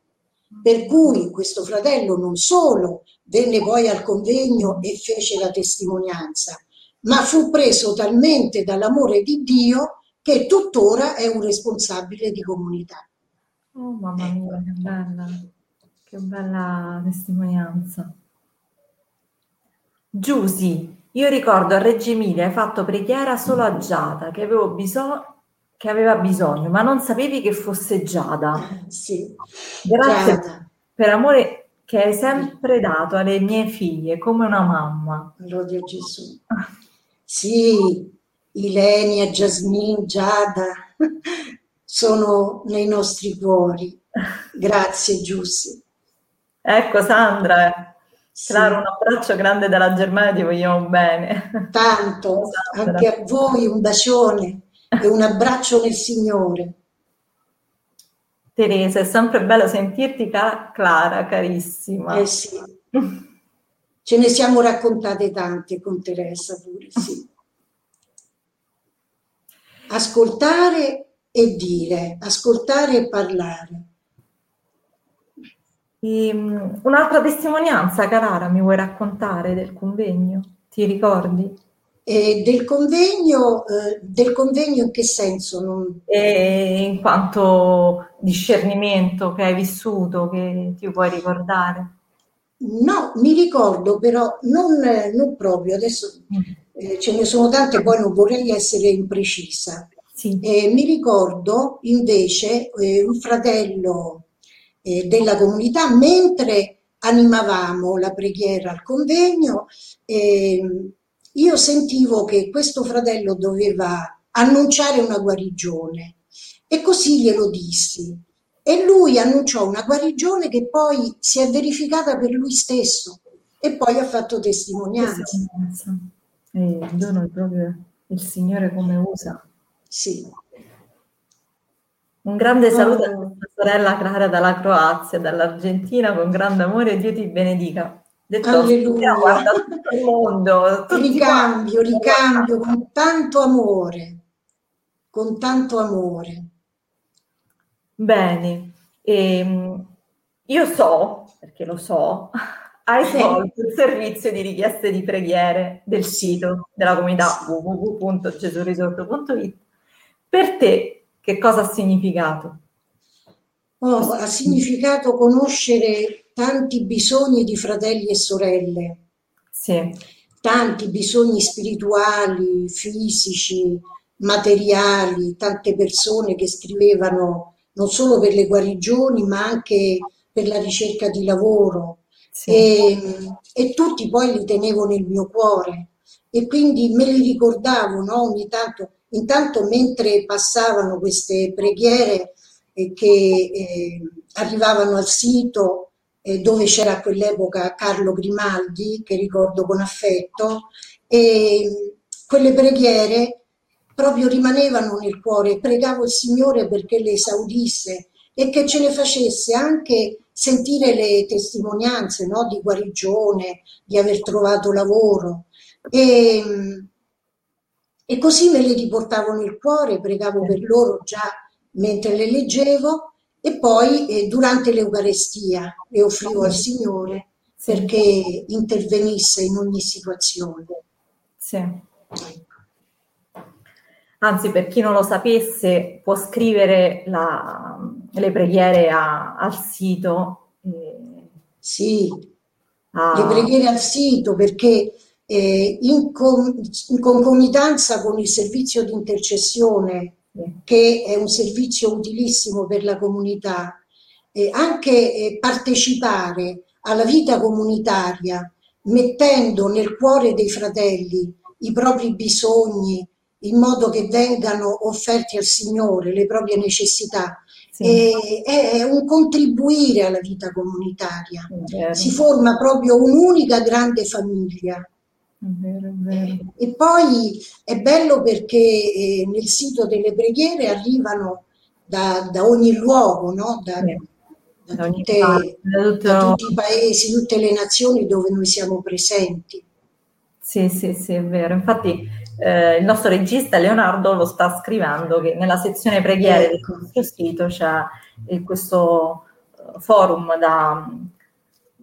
Per cui questo fratello non solo venne poi al convegno e fece la testimonianza, ma fu preso talmente dall'amore di Dio che tuttora è un responsabile di comunità. Oh mamma mia, che bella, che bella testimonianza. Giusy, io ricordo a Reggio Emilia hai fatto preghiera solo a Giada, che, bisog- che aveva bisogno, ma non sapevi che fosse Giada. Sì. Grazie Giada. per amore che hai sempre dato alle mie figlie come una mamma. Gloria a Gesù. Sì, Ilenia, Jasmine, Giada, <laughs> sono nei nostri cuori. Grazie Giussi. Ecco Sandra, sì. Claro, un abbraccio grande dalla Germania, ti vogliamo bene. Tanto, Sandra. anche a voi un bacione e un abbraccio nel Signore. Teresa, è sempre bello sentirti Clara, carissima. Eh sì. Ce ne siamo raccontate tante con Teresa pure, sì ascoltare e dire, ascoltare e parlare. E, um, un'altra testimonianza, Carara, mi vuoi raccontare del convegno? Ti ricordi? E del, convegno, eh, del convegno in che senso? Non... E in quanto discernimento che hai vissuto, che ti puoi ricordare? No, mi ricordo però non, non proprio, adesso mm eh, ce ne sono tante, poi non vorrei essere imprecisa. Sì. Eh, mi ricordo invece eh, un fratello eh, della comunità, mentre animavamo la preghiera al convegno e io sentivo che questo fratello doveva annunciare una guarigione e così glielo dissi. E lui annunciò una guarigione che poi si è verificata per lui stesso e poi ha fatto testimonianza. E dono proprio il Signore come usa. Sì. Un grande saluto oh. a tua sorella Clara dalla Croazia, dall'Argentina, con grande amore, Dio ti benedica. Detto, Alleluia. Guarda tutto il mondo. Ricambio, ricambio con tanto amore, con tanto amore. Bene, ehm, io so, perché lo so, <laughs> hai svolto il servizio di richieste di preghiere del sito della comunità www.gesurisorto.it. Per te che cosa ha significato? Oh, ha significato conoscere tanti bisogni di fratelli e sorelle, sì. tanti bisogni spirituali, fisici, materiali, tante persone che scrivevano non solo per le guarigioni ma anche per la ricerca di lavoro sì. e, e, tutti poi li tenevo nel mio cuore e quindi me li ricordavo no? ogni tanto Intanto mentre passavano queste preghiere eh, che eh, arrivavano al sito dove c'era a quell'epoca Carlo Grimaldi, che ricordo con affetto, e quelle preghiere proprio rimanevano nel cuore. Pregavo il Signore perché le esaudisse e che ce ne facesse anche sentire le testimonianze no? di guarigione, di aver trovato lavoro. E, e così me le riportavo nel cuore, pregavo per loro già mentre le leggevo e poi eh, durante l'Eucarestia le offrivo al Signore perché intervenisse in ogni situazione. Sì. Anzi, per chi non lo sapesse, può scrivere la, le preghiere a, al sito. Eh, sì, a... le preghiere al sito perché eh, in, com- in, concomitanza con il servizio di intercessione, che è un servizio utilissimo per la comunità, eh, anche eh, partecipare alla vita comunitaria, mettendo nel cuore dei fratelli i propri bisogni, in modo che vengano offerti al Signore le proprie necessità. Sì. E, è un contribuire alla vita comunitaria. Si forma proprio un'unica grande famiglia vero, è vero. E poi è bello perché eh, nel sito delle preghiere arrivano da, da ogni luogo, no? da, sì. da, tutte, da, tutti i paesi, tutte le nazioni dove noi siamo presenti. Sì, sì, sì, è vero. Infatti eh, il nostro regista Leonardo lo sta scrivendo che nella sezione preghiere ecco. del nostro sito c'è eh, questo eh, forum da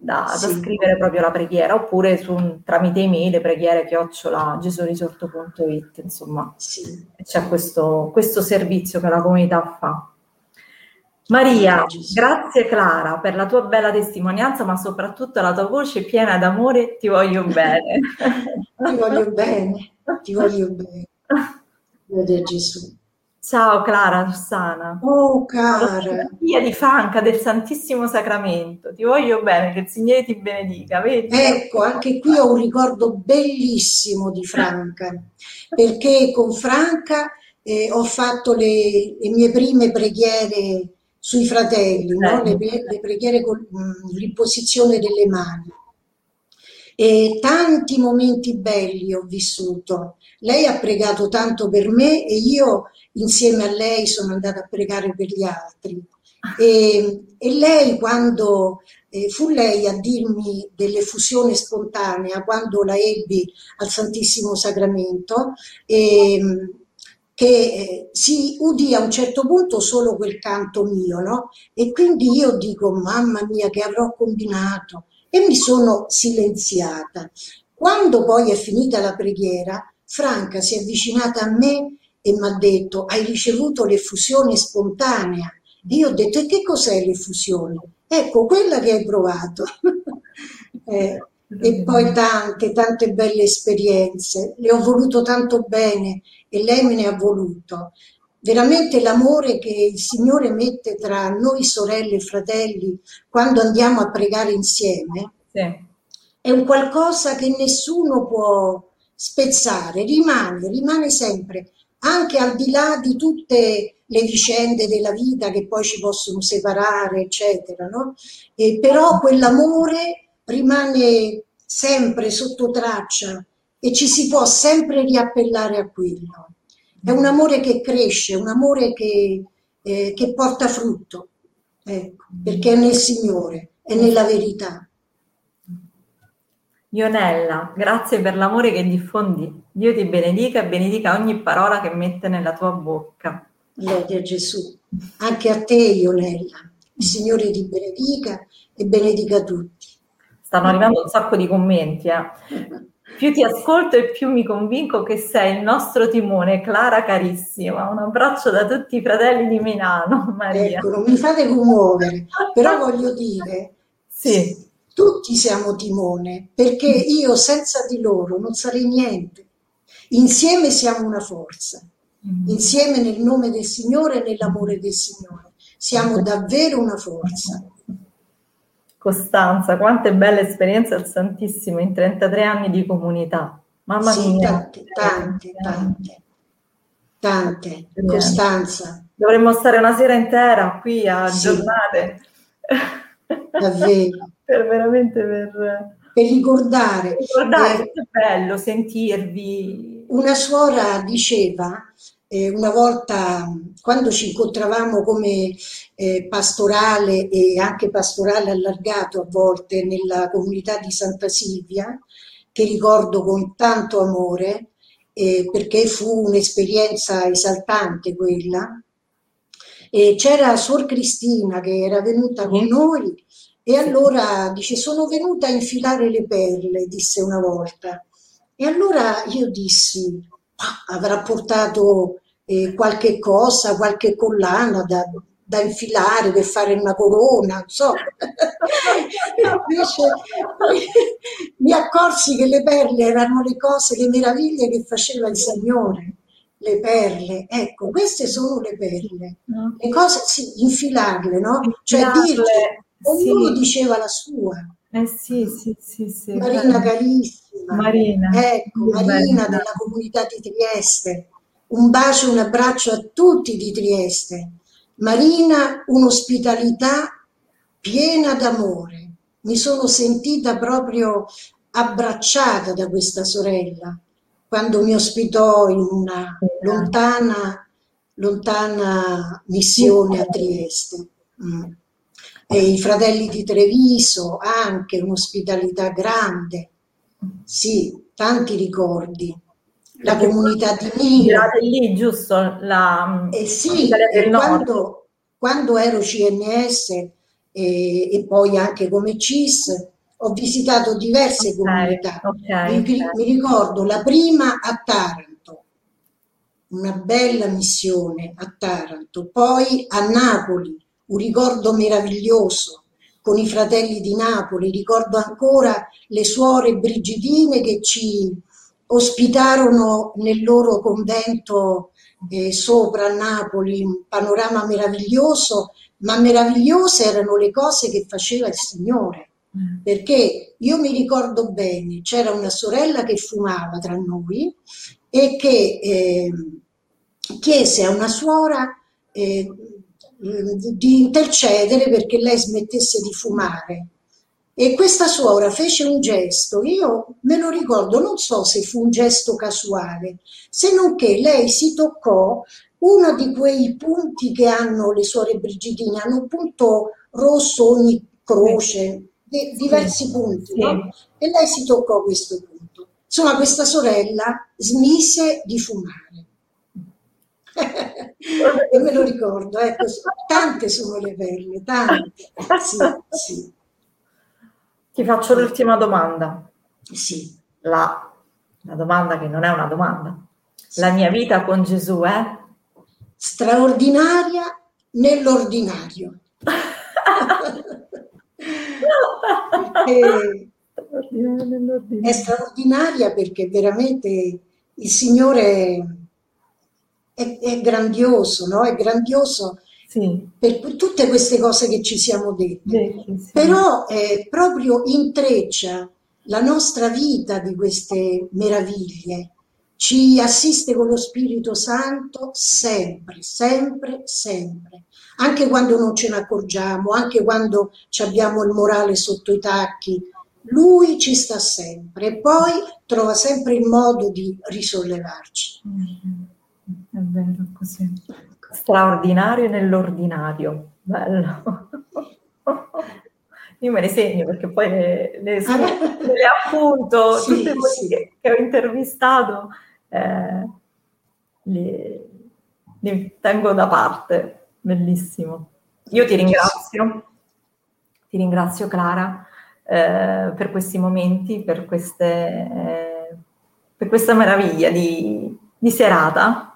da, sì. da, scrivere proprio la preghiera oppure su, tramite email preghiere chiocciola gesurisorto.it insomma sì. c'è questo, questo servizio che la comunità fa Maria, grazie Clara per la tua bella testimonianza, ma soprattutto la tua voce piena d'amore, ti voglio bene. <laughs> ti voglio bene, ti voglio bene. Gloria Gesù. Ciao Clara Rossana. Oh cara. Via di Franca del Santissimo Sacramento. Ti voglio bene, che il Signore ti benedica. Vedi? Ecco, anche qui ho un ricordo bellissimo di Franca, perché con Franca eh, ho fatto le, le, mie prime preghiere sui fratelli, no? le, le, preghiere con mh, mm, l'imposizione delle mani. E tanti momenti belli ho vissuto. Lei ha pregato tanto per me e io insieme a lei sono andata a pregare per gli altri. E, e lei quando eh, fu lei a dirmi dell'effusione spontanea quando la ebbi al Santissimo Sacramento, eh, che eh, si udì a un certo punto solo quel canto mio, no? E quindi io dico, mamma mia, che avrò combinato? E mi sono silenziata. Quando poi è finita la preghiera, Franca si è avvicinata a me e mi ha detto hai ricevuto l'effusione spontanea. Io ho detto e che cos'è l'effusione? Ecco, quella che hai provato. <laughs> eh, e poi tante, tante belle esperienze. Le ho voluto tanto bene e lei me ne ha voluto. veramente l'amore che il Signore mette tra noi sorelle e fratelli quando andiamo a pregare insieme sì. è un qualcosa che nessuno può spezzare, rimane, rimane sempre, anche al di là di tutte le vicende della vita che poi ci possono separare, eccetera, no? E però quell'amore rimane sempre sotto traccia e ci si può sempre riappellare a quello. È un amore che cresce, un amore che, eh, che porta frutto, ecco, perché è nel Signore, è nella verità. Ionella, grazie per l'amore che diffondi. Dio ti benedica e benedica ogni parola che mette nella tua bocca. Lode a Gesù. Anche a te, Ionella. Il Signore ti benedica e benedica tutti. Stanno arrivando un sacco di commenti. Eh. Più ti ascolto e più mi convinco che sei il nostro timone, Clara carissima. Un abbraccio da tutti i fratelli di Milano, Maria. Ecco, non mi fate commuovere, però voglio dire, sì. Tutti siamo timone, perché io senza di loro non sarei niente. Insieme siamo una forza, mm. insieme nel nome del Signore e nell'amore del Signore. Siamo davvero una forza. Costanza, quante belle esperienze al Santissimo in 33 anni di comunità. Mamma sì, mia. Tante, tante, tante. Tante. Costanza. Dovremmo stare una sera intera qui a sì. giornate. Davvero. Per veramente per... Per ricordare. Ricordare, eh, che bello sentirvi. Una suora diceva eh, una volta quando ci incontravamo come eh, pastorale e anche pastorale allargato a volte nella comunità di Santa Silvia, che ricordo con tanto amore, eh, perché fu un'esperienza esaltante quella. E c'era Suor Cristina che era venuta con noi e allora dice sono venuta a infilare le perle, disse una volta. E allora io dissi, avrà portato eh, qualche cosa, qualche collana da, da infilare per fare una corona, non so. <laughs> Invece mi accorsi che le perle erano le cose, le meraviglie che faceva il Signore. Le perle, ecco, queste sono le perle. Le cose, sì, infilarle, no? Cioè dirle, ognuno sì. diceva la sua. Eh sì, sì, sì, sì. Marina carissima. Marina. Ecco, Marina della comunità di Trieste un bacio e un abbraccio a tutti di Trieste. Marina, un'ospitalità piena d'amore. Mi sono sentita proprio abbracciata da questa sorella quando mi ospitò in una lontana, lontana missione a Trieste. Mm. E i fratelli di Treviso, anche un'ospitalità grande. Sì, tanti ricordi la comunità di Milo. lì, giusto? La, eh sì, quando, quando, ero CNS e, e, poi anche come CIS, ho visitato diverse okay, comunità. Okay, mi, okay. mi ricordo la prima a Taranto, una bella missione a Taranto, poi a Napoli, un ricordo meraviglioso con i fratelli di Napoli, ricordo ancora le suore brigidine che ci ospitarono nel loro convento eh, sopra a Napoli un panorama meraviglioso, ma meravigliose erano le cose che faceva il Signore. Mm. Perché io mi ricordo bene, c'era una sorella che fumava tra noi e che eh, chiese a una suora eh, di intercedere perché lei smettesse di fumare e questa suora fece un gesto, io me lo ricordo, non so se fu un gesto casuale, se non che lei si toccò uno di quei punti che hanno le suore Brigidine, hanno un punto rosso ogni croce, di, diversi punti, no? e lei si toccò questo punto. Insomma, questa sorella smise di fumare. E me lo ricordo, ecco, tante sono le perle, tante. Sì, sì. Ti faccio l'ultima domanda. Sì. La, la domanda che non è una domanda. Sì. La mia vita con Gesù è? <laughs> Straordinaria nell'ordinario. è straordinaria perché veramente il Signore è, è grandioso, no? È grandioso sì. per tutte queste cose che ci siamo dette. Sì, sì. Però eh, proprio intreccia la nostra vita di queste meraviglie, ci assiste con lo Spirito Santo sempre, sempre, sempre, anche quando non ce ne accorgiamo, anche quando abbiamo il morale sotto i tacchi, lui ci sta sempre e poi trova sempre il modo di risollevarci. Mm-hmm. È vero, così. Straordinario nell'ordinario, bello. <laughs> Io me ne segno perché poi le, le, ah, le appunto, <laughs> sì, tutte quelle sì. che, che, ho intervistato, eh, li, li tengo da parte, bellissimo. Io ti ringrazio, ti ringrazio Clara eh, per questi momenti, per, queste, eh, per questa meraviglia di, di serata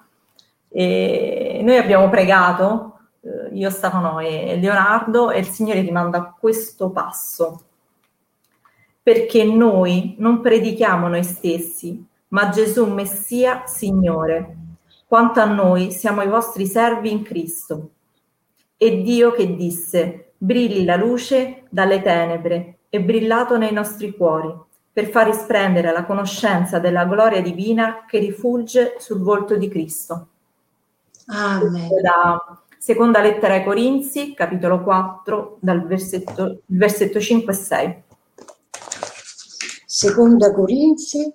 e noi abbiamo pregato, eh, io, Stefano e Leonardo, e il Signore ti manda questo passo, perché noi non predichiamo noi stessi, ma Gesù Messia Signore. Quanto a noi siamo i vostri servi in Cristo. E Dio che disse, brilli la luce dalle tenebre, e brillato nei nostri cuori, per far risplendere la conoscenza della gloria divina che rifulge sul volto di Cristo. Amen. Da seconda lettera ai Corinzi, capitolo 4, dal versetto, versetto 5 e 6. Seconda Corinzi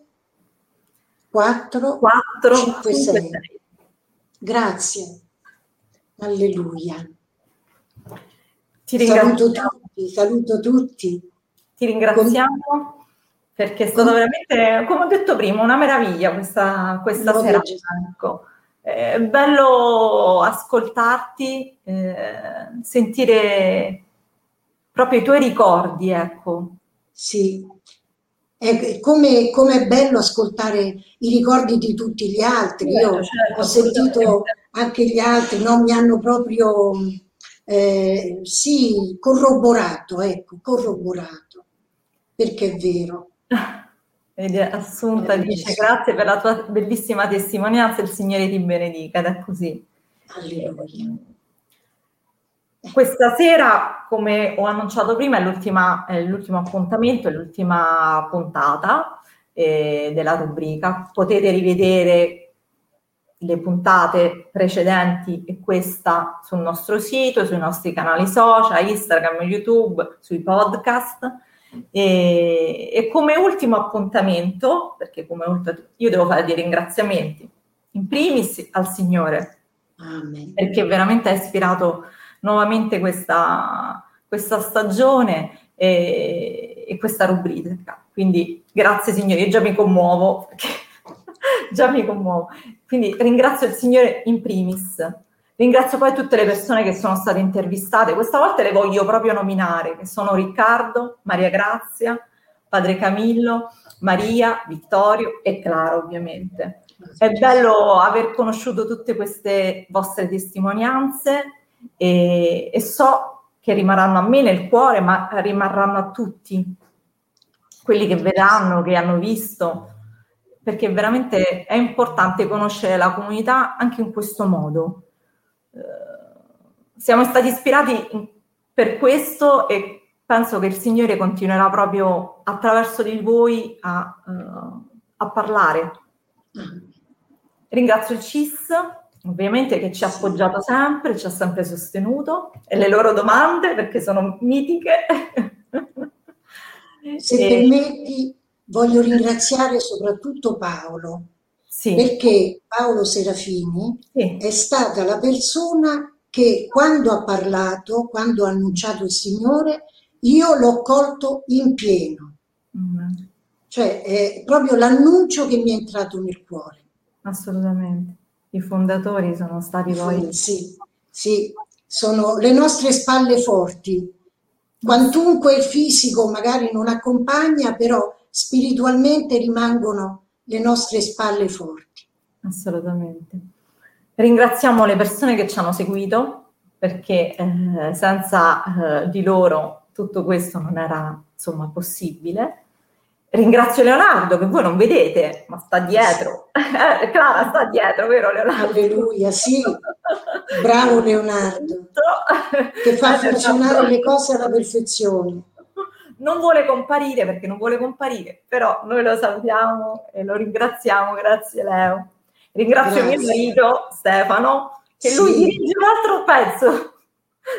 4, 4 5, 5 6. 6. Grazie. Alleluia. Ti saluto tutti, saluto tutti. Ti ringraziamo Con... perché è stata veramente, come ho detto prima, una meraviglia questa, questa sera. Ecco è bello ascoltarti, eh, sentire proprio i tuoi ricordi, ecco. Sì, è come, come, è bello ascoltare i ricordi di tutti gli altri. Certo, Io certo, ho sentito anche gli altri, no? mi hanno proprio eh, sì, corroborato, ecco, corroborato, perché è vero. <laughs> Assunta dice grazie per la tua bellissima testimonianza, il Signore ti benedica, ed è così. Alleluia. Questa sera, come ho annunciato prima, è, è l'ultimo appuntamento, è l'ultima puntata eh, della rubrica. Potete rivedere le puntate precedenti e questa sul nostro sito, sui nostri canali social, Instagram, YouTube, sui podcast e, e, come ultimo appuntamento, perché come ultimo, io devo fare dei ringraziamenti, in primis al Signore, Amen. perché veramente ha ispirato nuovamente questa, questa stagione e, e, questa rubrica. Quindi grazie Signore, io già mi commuovo, perché <laughs> già mi commuovo. Quindi ringrazio il Signore in primis Ringrazio poi tutte le persone che sono state intervistate, questa volta le voglio proprio nominare, che sono Riccardo, Maria Grazia, Padre Camillo, Maria, Vittorio e Clara ovviamente. È bello aver conosciuto tutte queste vostre testimonianze e, e so che rimarranno a me nel cuore, ma rimarranno a tutti quelli che vedranno, che hanno visto, perché veramente è importante conoscere la comunità anche in questo modo siamo stati ispirati per questo e penso che il Signore continuerà proprio attraverso di voi a, uh, a parlare. Ringrazio il CIS, ovviamente, che ci ha appoggiato sempre, ci ha sempre sostenuto e le loro domande perché sono mitiche. Se <laughs> e... permetti, voglio ringraziare soprattutto Paolo, sì. perché Paolo Serafini sì. è stata la persona che quando ha parlato, quando ha annunciato il Signore, io l'ho colto in pieno. Mm. Cioè è proprio l'annuncio che mi è entrato nel cuore. Assolutamente. I fondatori sono stati voi. Sì, sì, sono le nostre spalle forti. Quantunque il fisico magari non accompagna, però spiritualmente rimangono le nostre spalle forti. Assolutamente. Ringraziamo le persone che ci hanno seguito perché eh, senza eh, di loro tutto questo non era insomma possibile ringrazio Leonardo che voi non vedete, ma sta dietro. <laughs> Eh, Clara sta dietro, vero Leonardo? Alleluia, sì. Bravo Leonardo, che fa funzionare le cose alla perfezione. Non vuole comparire perché non vuole comparire, però noi lo salutiamo e lo ringraziamo, grazie Leo. Ringrazio grazie. mio marito Stefano, che sì. lui dirige un altro pezzo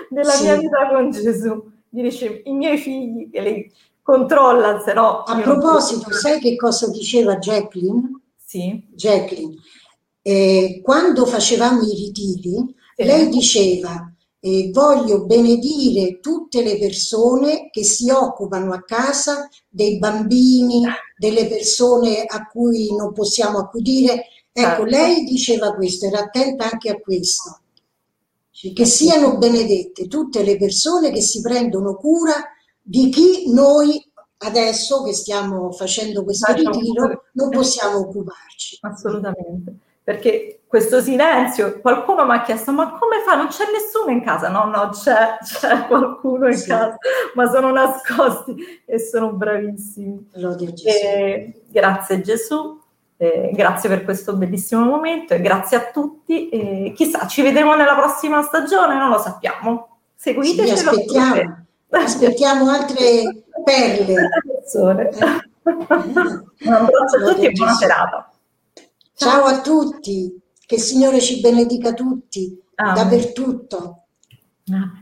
della sì. mia vita con Gesù. Dirige i miei figli che li controlla, se no... A proposito, sai che cosa diceva Jacqueline? Sì. Jacqueline, eh, quando facevamo i ritiri, sì. lei diceva eh, voglio benedire tutte le persone che si occupano a casa dei bambini, delle persone a cui non possiamo accudire. Ecco, certo. lei diceva questo, era attenta anche a questo, che siano benedette tutte le persone che si prendono cura di chi noi adesso che stiamo facendo questo ritiro non possiamo occuparci. Assolutamente, perché questo silenzio, qualcuno mi ha chiesto ma come fa? Non c'è nessuno in casa? No, no, c'è, c'è qualcuno in sì. casa, ma sono nascosti e sono bravissimi. E, grazie Gesù. Eh, grazie per questo bellissimo momento e grazie a tutti. E chissà, ci vedremo nella prossima stagione, non lo sappiamo. Seguiteci. Sì, aspettiamo. Aspettiamo altre perle. Un abbraccio a tutti e buona serata. Ciao a tutti, che il Signore ci benedica tutti, Amen. dappertutto. Amen.